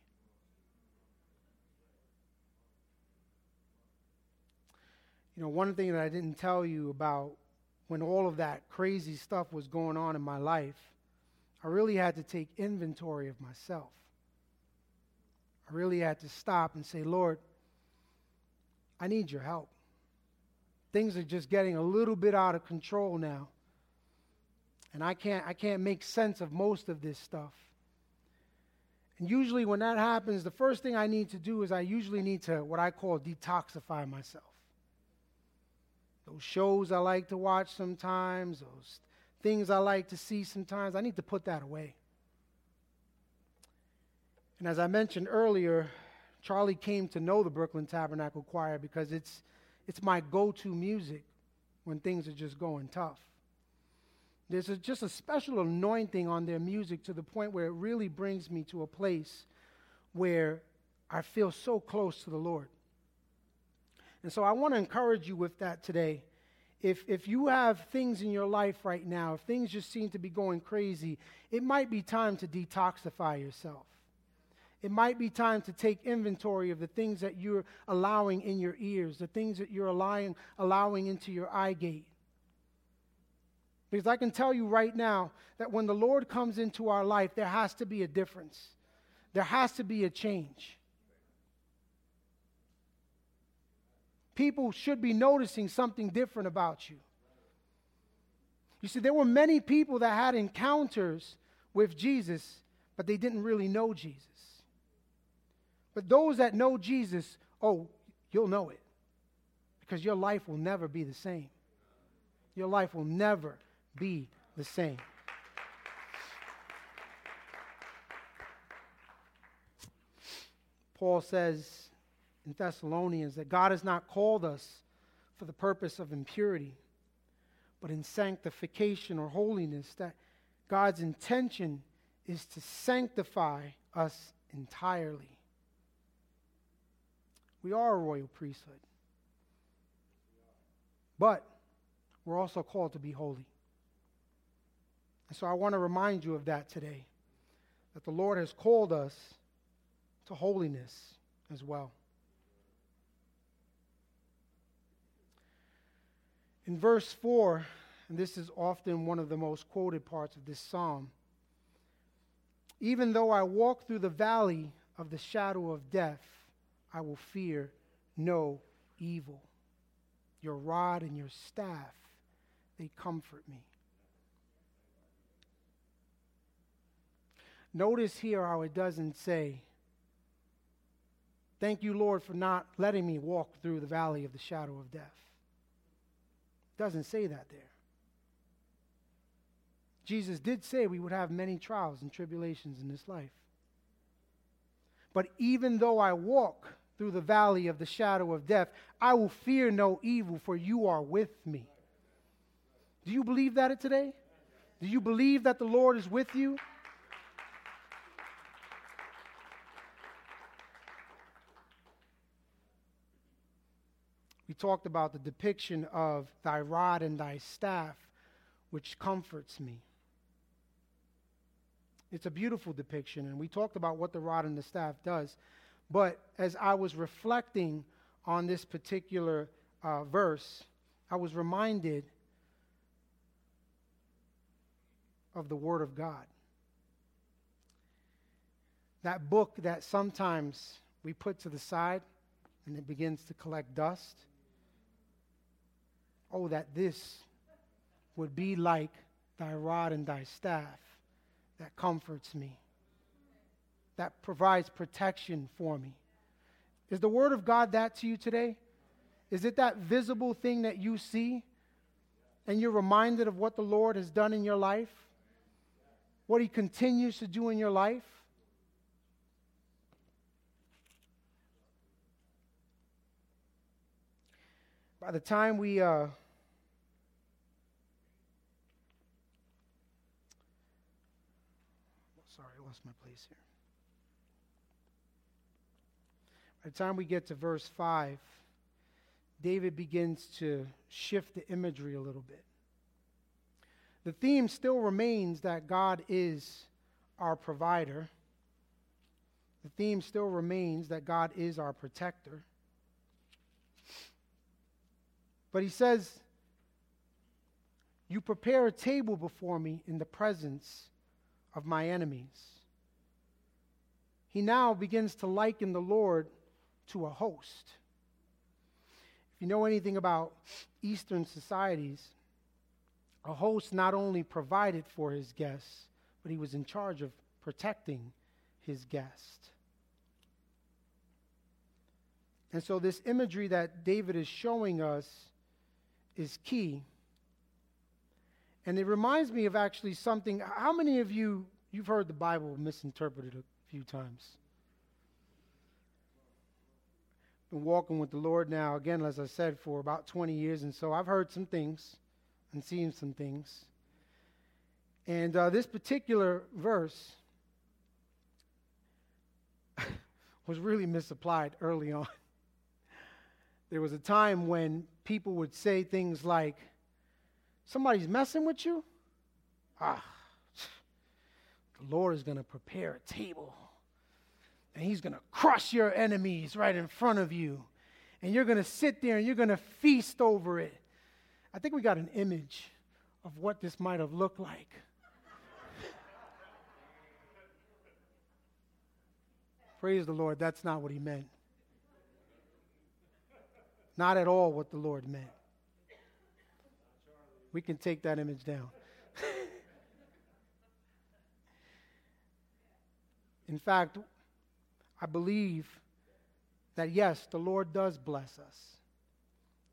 You know, one thing that I didn't tell you about when all of that crazy stuff was going on in my life, I really had to take inventory of myself. I really had to stop and say, Lord, I need your help. Things are just getting a little bit out of control now. And I can't, I can't make sense of most of this stuff. And usually, when that happens, the first thing I need to do is I usually need to, what I call, detoxify myself. Those shows I like to watch sometimes, those things I like to see sometimes, I need to put that away. And as I mentioned earlier, Charlie came to know the Brooklyn Tabernacle Choir because it's, it's my go to music when things are just going tough. There's a, just a special anointing on their music to the point where it really brings me to a place where I feel so close to the Lord. And so I want to encourage you with that today. If, if you have things in your life right now, if things just seem to be going crazy, it might be time to detoxify yourself. It might be time to take inventory of the things that you're allowing in your ears, the things that you're allowing, allowing into your eye gate. Because I can tell you right now that when the Lord comes into our life, there has to be a difference. There has to be a change. People should be noticing something different about you. You see, there were many people that had encounters with Jesus, but they didn't really know Jesus. But those that know Jesus, oh, you'll know it. Because your life will never be the same. Your life will never be the same. Paul says in Thessalonians that God has not called us for the purpose of impurity, but in sanctification or holiness, that God's intention is to sanctify us entirely. We are a royal priesthood. But we're also called to be holy. And so I want to remind you of that today that the Lord has called us to holiness as well. In verse 4, and this is often one of the most quoted parts of this psalm, even though I walk through the valley of the shadow of death, I will fear no evil. Your rod and your staff, they comfort me. Notice here how it doesn't say, Thank you, Lord, for not letting me walk through the valley of the shadow of death. It doesn't say that there. Jesus did say we would have many trials and tribulations in this life. But even though I walk through the valley of the shadow of death, I will fear no evil, for you are with me. Do you believe that today? Do you believe that the Lord is with you? We talked about the depiction of thy rod and thy staff, which comforts me. It's a beautiful depiction, and we talked about what the rod and the staff does. But as I was reflecting on this particular uh, verse, I was reminded of the Word of God. That book that sometimes we put to the side and it begins to collect dust. Oh, that this would be like thy rod and thy staff that comforts me that provides protection for me. Is the Word of God that to you today? Is it that visible thing that you see and you're reminded of what the Lord has done in your life? What He continues to do in your life? By the time we uh, sorry, I lost my place here. By the time we get to verse 5, David begins to shift the imagery a little bit. The theme still remains that God is our provider. The theme still remains that God is our protector. But he says, You prepare a table before me in the presence of my enemies. He now begins to liken the Lord to a host. If you know anything about Eastern societies, a host not only provided for his guests, but he was in charge of protecting his guest. And so, this imagery that David is showing us is key. And it reminds me of actually something. How many of you, you've heard the Bible misinterpreted a few times? Been walking with the Lord now, again, as I said, for about 20 years. And so I've heard some things and seen some things. And uh, this particular verse *laughs* was really misapplied early on. *laughs* There was a time when people would say things like, Somebody's messing with you? Ah, *sighs* the Lord is going to prepare a table and he's going to crush your enemies right in front of you. And you're going to sit there and you're going to feast over it. I think we got an image of what this might have looked like. *laughs* Praise the Lord, that's not what he meant. Not at all what the Lord meant. We can take that image down. *laughs* In fact, I believe that yes, the Lord does bless us.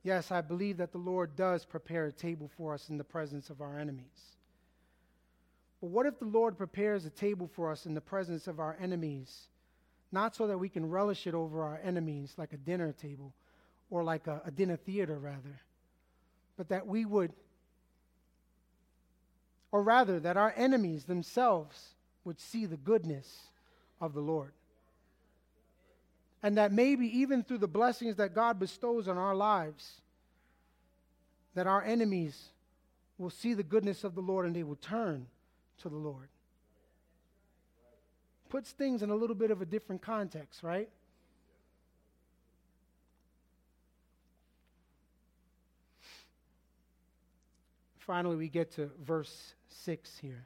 Yes, I believe that the Lord does prepare a table for us in the presence of our enemies. But what if the Lord prepares a table for us in the presence of our enemies, not so that we can relish it over our enemies like a dinner table or like a, a dinner theater, rather, but that we would, or rather, that our enemies themselves would see the goodness of the Lord? And that maybe even through the blessings that God bestows on our lives, that our enemies will see the goodness of the Lord and they will turn to the Lord. Puts things in a little bit of a different context, right? Finally, we get to verse 6 here.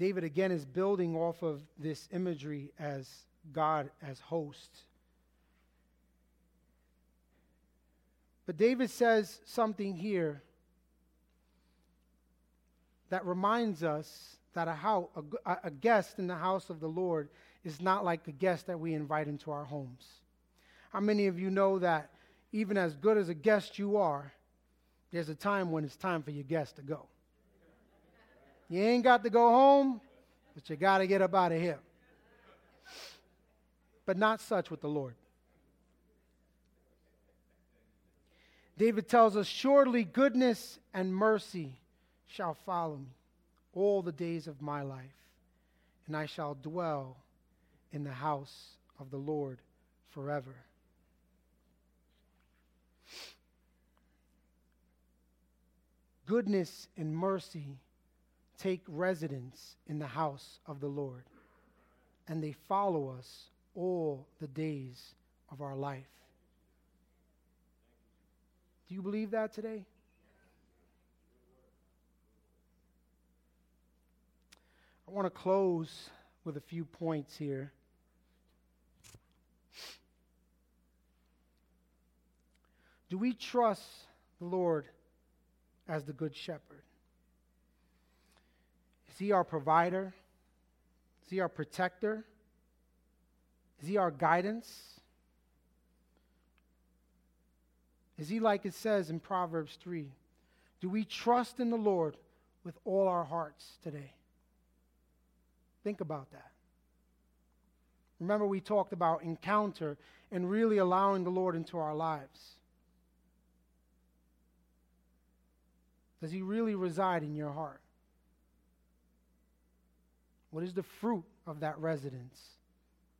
David again is building off of this imagery as God as host. But David says something here that reminds us that a, house, a, a, guest in the house of the Lord is not like a guest that we invite into our homes. How many of you know that even as good as a guest you are, there's a time when it's time for your guest to go? You ain't got to go home, but you got to get up out of here. But not such with the Lord. David tells us, Surely goodness and mercy shall follow me all the days of my life, and I shall dwell in the house of the Lord forever. Goodness and mercy take residence in the house of the Lord, and they follow us all the days of our life. Do you believe that today? I want to close with a few points here. Do we trust the Lord as the Good Shepherd? Is He our provider? Is He our protector? Is He our guidance? Is He like it says in Proverbs 3? Do we trust in the Lord with all our hearts today? Think about that. Remember, we talked about encounter and really allowing the Lord into our lives. Does He really reside in your heart? What is the fruit of that residence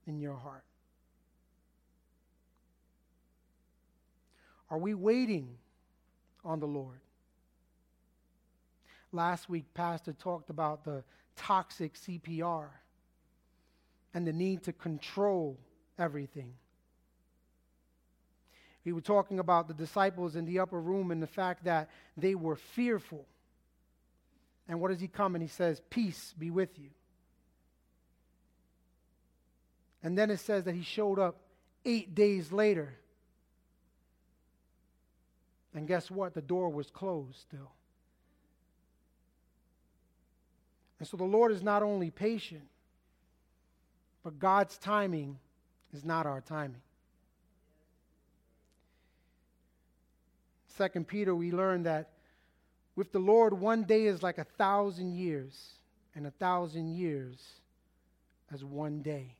in your heart? Are we waiting on the Lord? Last week, Pastor talked about the toxic CPR and the need to control everything. We were talking about the disciples in the upper room and the fact that they were fearful. And what does he come and he says, Peace be with you. And then it says that he showed up eight days later. And guess what? The door was closed still. And so the Lord is not only patient, but God's timing is not our timing. Second Peter, we learn that with the Lord, one day is like a thousand years, and a thousand years as one day.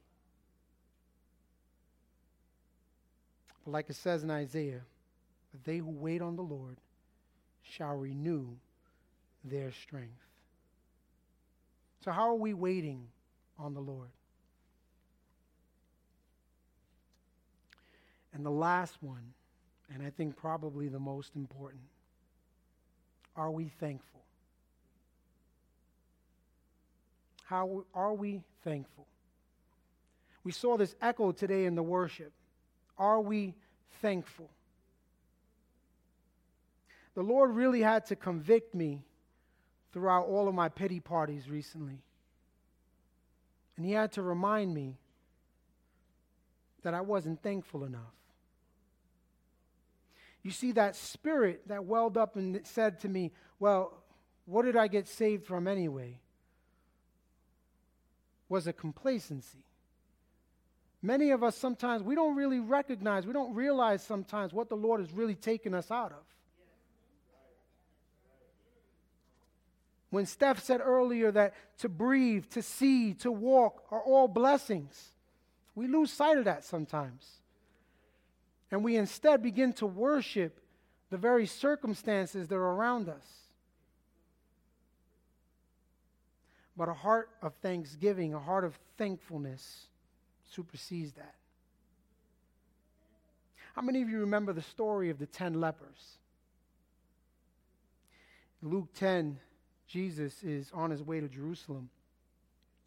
But like it says in Isaiah, they who wait on the Lord shall renew their strength. So, how are we waiting on the Lord? And the last one, and I think probably the most important, are we thankful? How are we thankful? We saw this echo today in the worship. Are we thankful? The Lord really had to convict me throughout all of my pity parties recently. And He had to remind me that I wasn't thankful enough. You see, that spirit that welled up and said to me, Well, what did I get saved from anyway? was a complacency. Many of us sometimes, we don't really recognize, we don't realize sometimes what the Lord has really taken us out of. When Steph said earlier that to breathe, to see, to walk are all blessings, we lose sight of that sometimes. And we instead begin to worship the very circumstances that are around us. But a heart of thanksgiving, a heart of thankfulness supersedes that. How many of you remember the story of the ten lepers? Luke 10, Jesus is on his way to Jerusalem.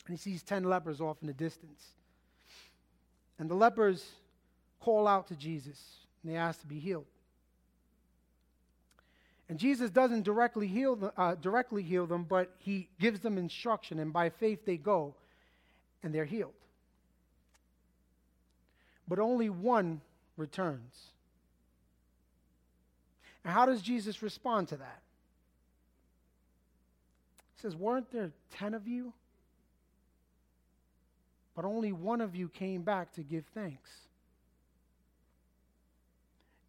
And he sees 10 lepers off in the distance. And the lepers call out to Jesus and they ask to be healed. And Jesus doesn't directly heal, them, uh, directly heal them, but he gives them instruction, and by faith they go and they're healed. But only one returns. And how does Jesus respond to that? He says, Weren't there 10 of you? But only one of you came back to give thanks.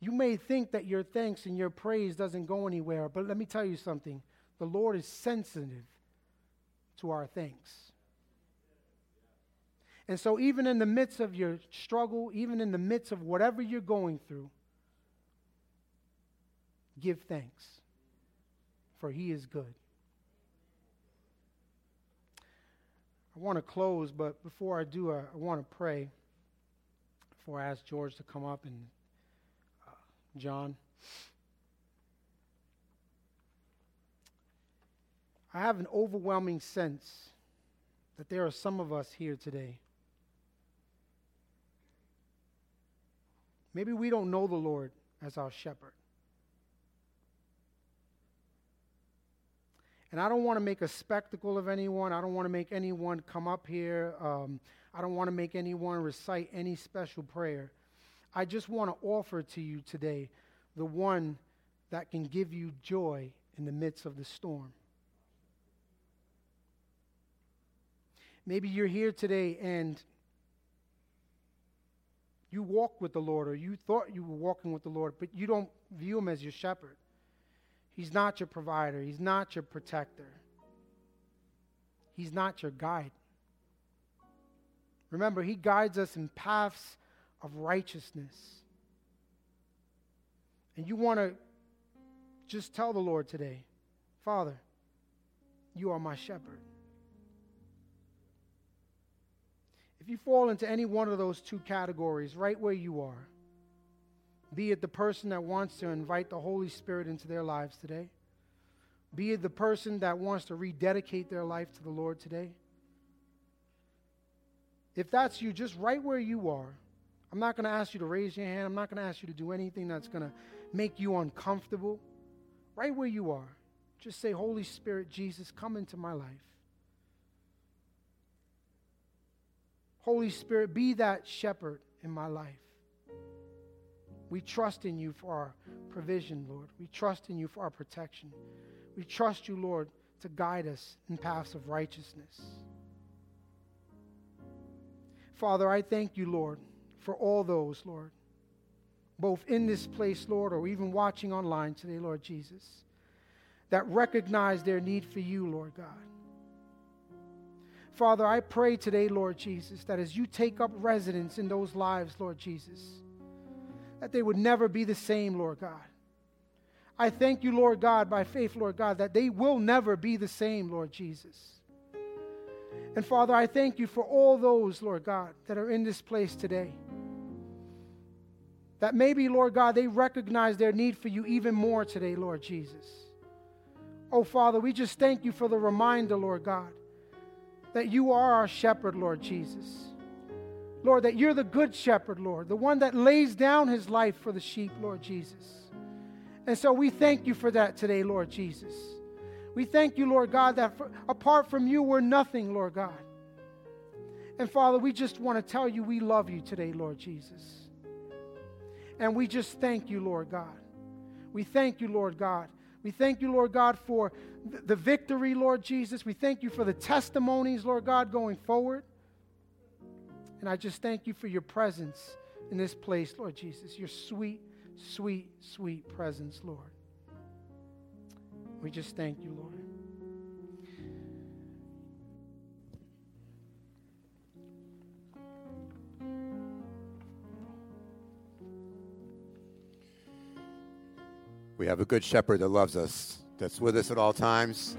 You may think that your thanks and your praise doesn't go anywhere, but let me tell you something. The Lord is sensitive to our thanks. And so, even in the midst of your struggle, even in the midst of whatever you're going through, give thanks, for He is good. I want to close, but before I do, I, I want to pray before I ask George to come up and uh, John. I have an overwhelming sense that there are some of us here today. Maybe we don't know the Lord as our shepherd. And I don't want to make a spectacle of anyone. I don't want to make anyone come up here. Um, I don't want to make anyone recite any special prayer. I just want to offer to you today the one that can give you joy in the midst of the storm. Maybe you're here today and you walk with the Lord, or you thought you were walking with the Lord, but you don't view him as your shepherd. He's not your provider. He's not your protector. He's not your guide. Remember, He guides us in paths of righteousness. And you want to just tell the Lord today, Father, you are my shepherd. If you fall into any one of those two categories, right where you are, be it the person that wants to invite the Holy Spirit into their lives today, be it the person that wants to rededicate their life to the Lord today. If that's you, just right where you are, I'm not going to ask you to raise your hand. I'm not going to ask you to do anything that's going to make you uncomfortable. Right where you are, just say, Holy Spirit, Jesus, come into my life. Holy Spirit, be that shepherd in my life. We trust in you for our provision, Lord. We trust in you for our protection. We trust you, Lord, to guide us in paths of righteousness. Father, I thank you, Lord, for all those, Lord, both in this place, Lord, or even watching online today, Lord Jesus, that recognize their need for you, Lord God. Father, I pray today, Lord Jesus, that as you take up residence in those lives, Lord Jesus, that they would never be the same, Lord God. I thank you, Lord God, by faith, Lord God, that they will never be the same, Lord Jesus. And Father, I thank you for all those, Lord God, that are in this place today. That maybe, Lord God, they recognize their need for you even more today, Lord Jesus. Oh, Father, we just thank you for the reminder, Lord God, that you are our shepherd, Lord Jesus. Lord, that you're the good shepherd, Lord, the one that lays down his life for the sheep, Lord Jesus. And so we thank you for that today, Lord Jesus. We thank you, Lord God, that for, apart from you, we're nothing, Lord God. And Father, we just want to tell you we love you today, Lord Jesus. And we just thank you, Lord God. We thank you, Lord God. We thank you, Lord God, for the victory, Lord Jesus. We thank you for the testimonies, Lord God, going forward. And I just thank you for your presence in this place, Lord Jesus, your sweet, sweet, sweet presence, Lord. We just thank you, Lord. We have a good shepherd that loves us that's with us at all times.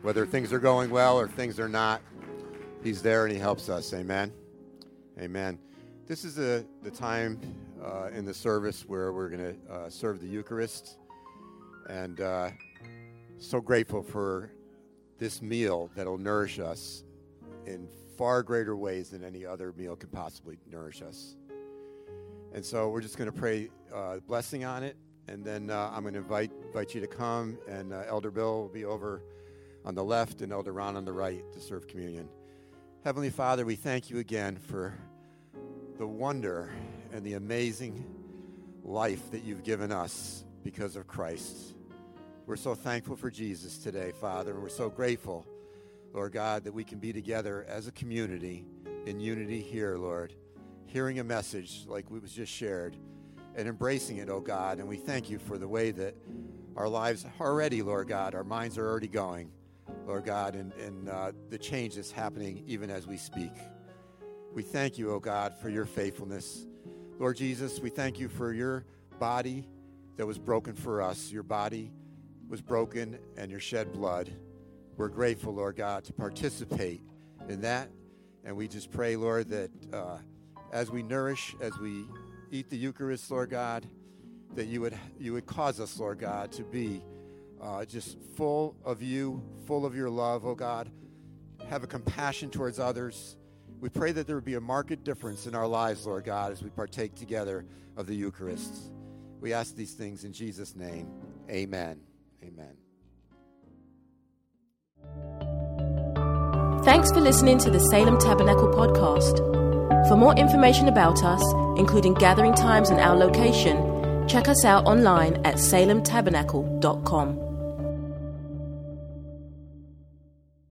Whether things are going well or things are not, He's there and He helps us. Amen. Amen. This is the, the time uh, in the service where we're going to uh, serve the Eucharist. And uh, so grateful for this meal that'll nourish us in far greater ways than any other meal can possibly nourish us. And so we're just going to pray uh, blessing on it and then uh, I'm going to invite invite you to come, and uh, Elder Bill will be over on the left, and Elder Ron on the right to serve communion. Heavenly Father, we thank you again for the wonder and the amazing life that you've given us because of Christ. We're so thankful for Jesus today, Father, and we're so grateful, Lord God, that we can be together as a community in unity here, Lord, hearing a message like we was just shared and embracing it, oh God. And we thank you for the way that our lives are already, Lord God, our minds are already going, Lord God, and, and uh, the change that's happening even as we speak. We thank you, oh God, for your faithfulness. Lord Jesus, we thank you for your body that was broken for us. Your body was broken and your shed blood. We're grateful, Lord God, to participate in that. And we just pray, Lord, that uh, as we nourish, as we eat the Eucharist, Lord God, that you would, you would cause us, Lord God, to be uh, just full of you, full of your love, oh God. Have a compassion towards others. We pray that there would be a marked difference in our lives, Lord God, as we partake together of the Eucharist. We ask these things in Jesus' name. Amen. Amen. Thanks for listening to the Salem Tabernacle podcast. For more information about us, including gathering times and our location, check us out online at salemtabernacle.com.